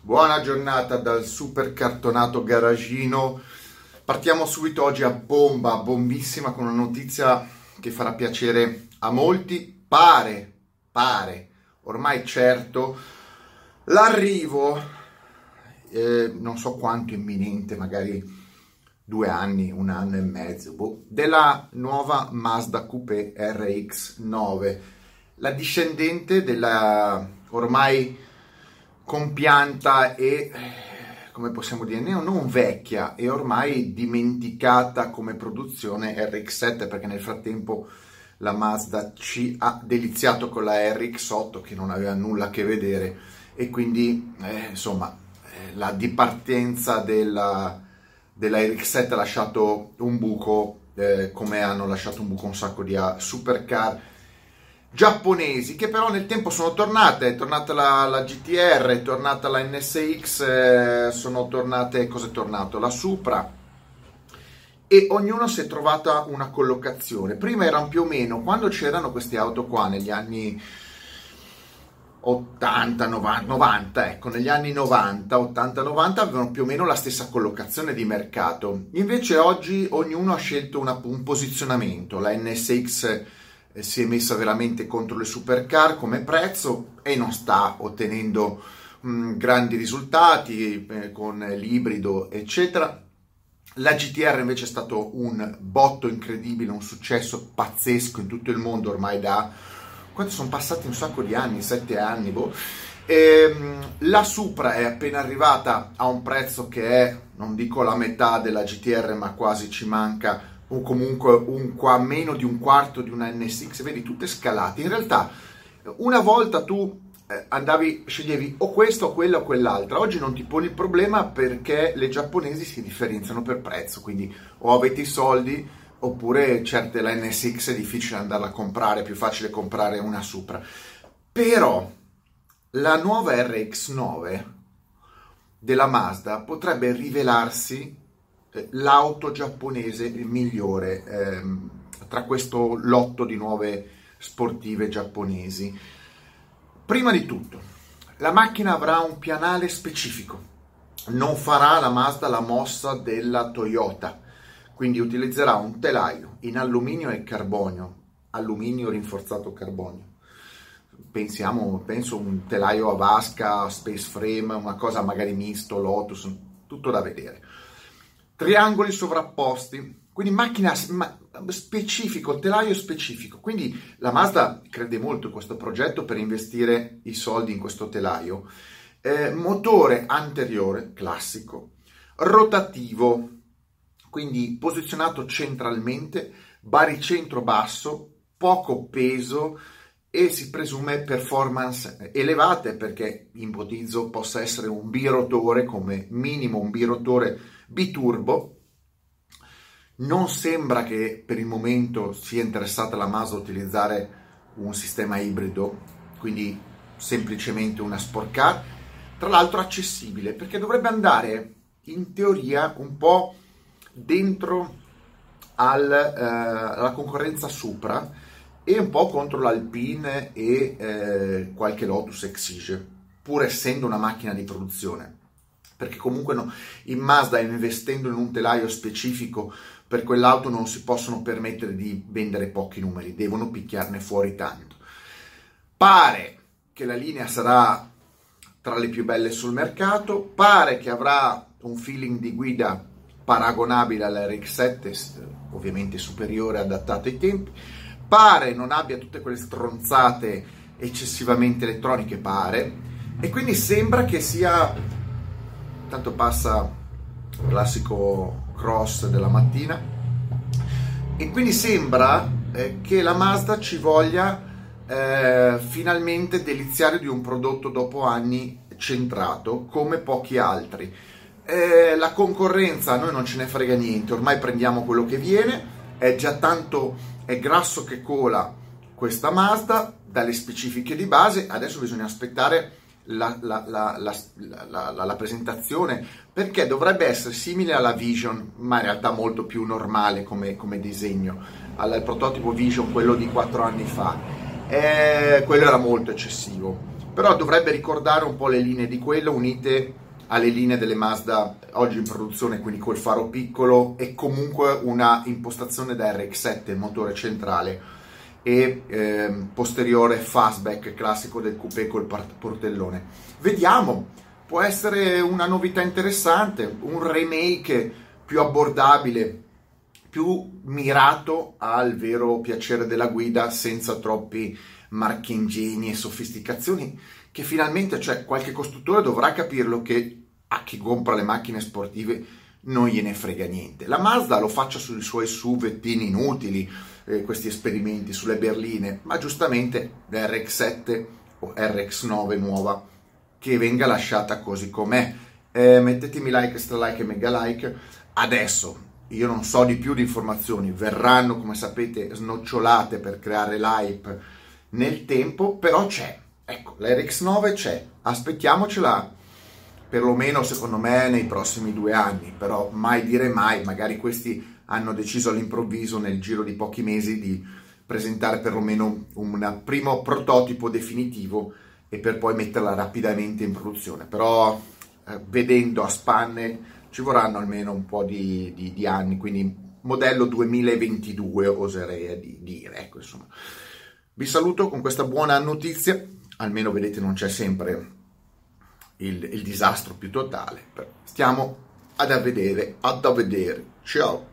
Buona giornata dal super cartonato garagino. Partiamo subito oggi a bomba, bombissima, con una notizia che farà piacere a molti. Pare, pare, ormai certo, l'arrivo, eh, non so quanto imminente, magari due anni, un anno e mezzo, boh, della nuova Mazda Coupé RX9, la discendente della ormai compianta e come possiamo dire, non vecchia e ormai dimenticata come produzione RX7 perché nel frattempo la Mazda ci ha deliziato con la RX8 che non aveva nulla a che vedere e quindi eh, insomma eh, la dipartenza della, della RX7 ha lasciato un buco eh, come hanno lasciato un buco un sacco di supercar giapponesi che però nel tempo sono tornate, è tornata la, la GTR, è tornata la NSX, eh, sono tornate, cosa tornato? La Supra e ognuno si è trovata una collocazione. Prima erano più o meno, quando c'erano queste auto qua negli anni 80, 90, 90, ecco, negli anni 90, 80, 90 avevano più o meno la stessa collocazione di mercato. Invece oggi ognuno ha scelto una, un posizionamento, la NSX si è messa veramente contro le supercar come prezzo e non sta ottenendo mh, mm, grandi risultati eh, con l'ibrido eccetera la GTR invece è stato un botto incredibile un successo pazzesco in tutto il mondo ormai da quanto sono passati un sacco di anni sette anni boh. E, ehm, la Supra è appena arrivata a un prezzo che è non dico la metà della GTR ma quasi ci manca o comunque un qua meno di un quarto di una NSX, vedi tutte scalate. In realtà una volta tu eh, andavi, sceglievi o questo o quella o quell'altra. Oggi non ti poni il problema perché le giapponesi si differenziano per prezzo, quindi o avete i soldi oppure certe la NSX è difficile andarla a comprare, è più facile comprare una Supra. Però la nuova RX9 della Mazda potrebbe rivelarsi l'auto giapponese migliore ehm, tra questo lotto di nuove sportive giapponesi. Prima di tutto, la macchina avrà un pianale specifico, non farà la Mazda la mossa della Toyota, quindi utilizzerà un telaio in alluminio e carbonio, alluminio rinforzato carbonio. Pensiamo, penso un telaio a vasca, space frame, una cosa magari misto, Lotus, tutto da vedere triangoli sovrapposti, quindi macchina ma, specifico, telaio specifico. Quindi la Mazda crede molto in questo progetto per investire i soldi in questo telaio. Eh, motore anteriore, classico, rotativo, quindi posizionato centralmente, baricentro basso, poco peso e si presume performance elevate perché ipotizzo possa essere un birotore come minimo un birotore biturbo. Non sembra che per il momento sia interessata la Mazda a utilizzare un sistema ibrido, quindi semplicemente una sport car, tra l'altro accessibile, perché dovrebbe andare in teoria un po' dentro al, eh, alla concorrenza Supra e un po' contro l'Alpine e eh, qualche Lotus Exige, pur essendo una macchina di produzione perché comunque no, in Mazda investendo in un telaio specifico per quell'auto non si possono permettere di vendere pochi numeri, devono picchiarne fuori tanto. Pare che la linea sarà tra le più belle sul mercato, pare che avrà un feeling di guida paragonabile alla RX7, ovviamente superiore adattato ai tempi, pare non abbia tutte quelle stronzate eccessivamente elettroniche, pare, e quindi sembra che sia tanto passa il classico cross della mattina. E quindi sembra eh, che la Mazda ci voglia eh, finalmente deliziare di un prodotto dopo anni centrato come pochi altri. Eh, la concorrenza a noi non ce ne frega niente, ormai prendiamo quello che viene, è già tanto, è grasso che cola questa Mazda dalle specifiche di base, adesso bisogna aspettare la, la, la, la, presentazione perché dovrebbe essere simile alla Vision, ma in realtà molto più normale come, come disegno, al prototipo Vision, quello di quattro anni fa. E quello era molto eccessivo. però dovrebbe ricordare un po' le linee di quello unite alle linee delle Mazda oggi in produzione, quindi col faro piccolo e comunque una impostazione da RX7, il motore centrale e eh, posteriore fastback classico del coupé col portellone. Vediamo, può essere una novità interessante, un remake più abbordabile, più mirato al vero piacere della guida senza troppi marchingegni e sofisticazioni che finalmente cioè, qualche costruttore dovrà capirlo che a chi compra le macchine sportive non gliene frega niente. La Mazda lo faccia sui suoi SUV inutili, eh, questi esperimenti sulle berline, ma giustamente l'RX7 o RX9 nuova che venga lasciata così com'è. Eh, mettetemi like, extra like e mega like. Adesso io non so di più di informazioni, verranno come sapete snocciolate per creare l'hype nel tempo, però c'è. Ecco, l'RX9 c'è, aspettiamocela perlomeno secondo me nei prossimi due anni, però mai dire mai, magari questi hanno deciso all'improvviso nel giro di pochi mesi di presentare perlomeno un primo prototipo definitivo e per poi metterla rapidamente in produzione, però eh, vedendo a spanne ci vorranno almeno un po' di, di, di anni, quindi modello 2022 oserei di dire, ecco insomma. Vi saluto con questa buona notizia, almeno vedete non c'è sempre il, il disastro più totale, stiamo ad a vedere, ad a ciao!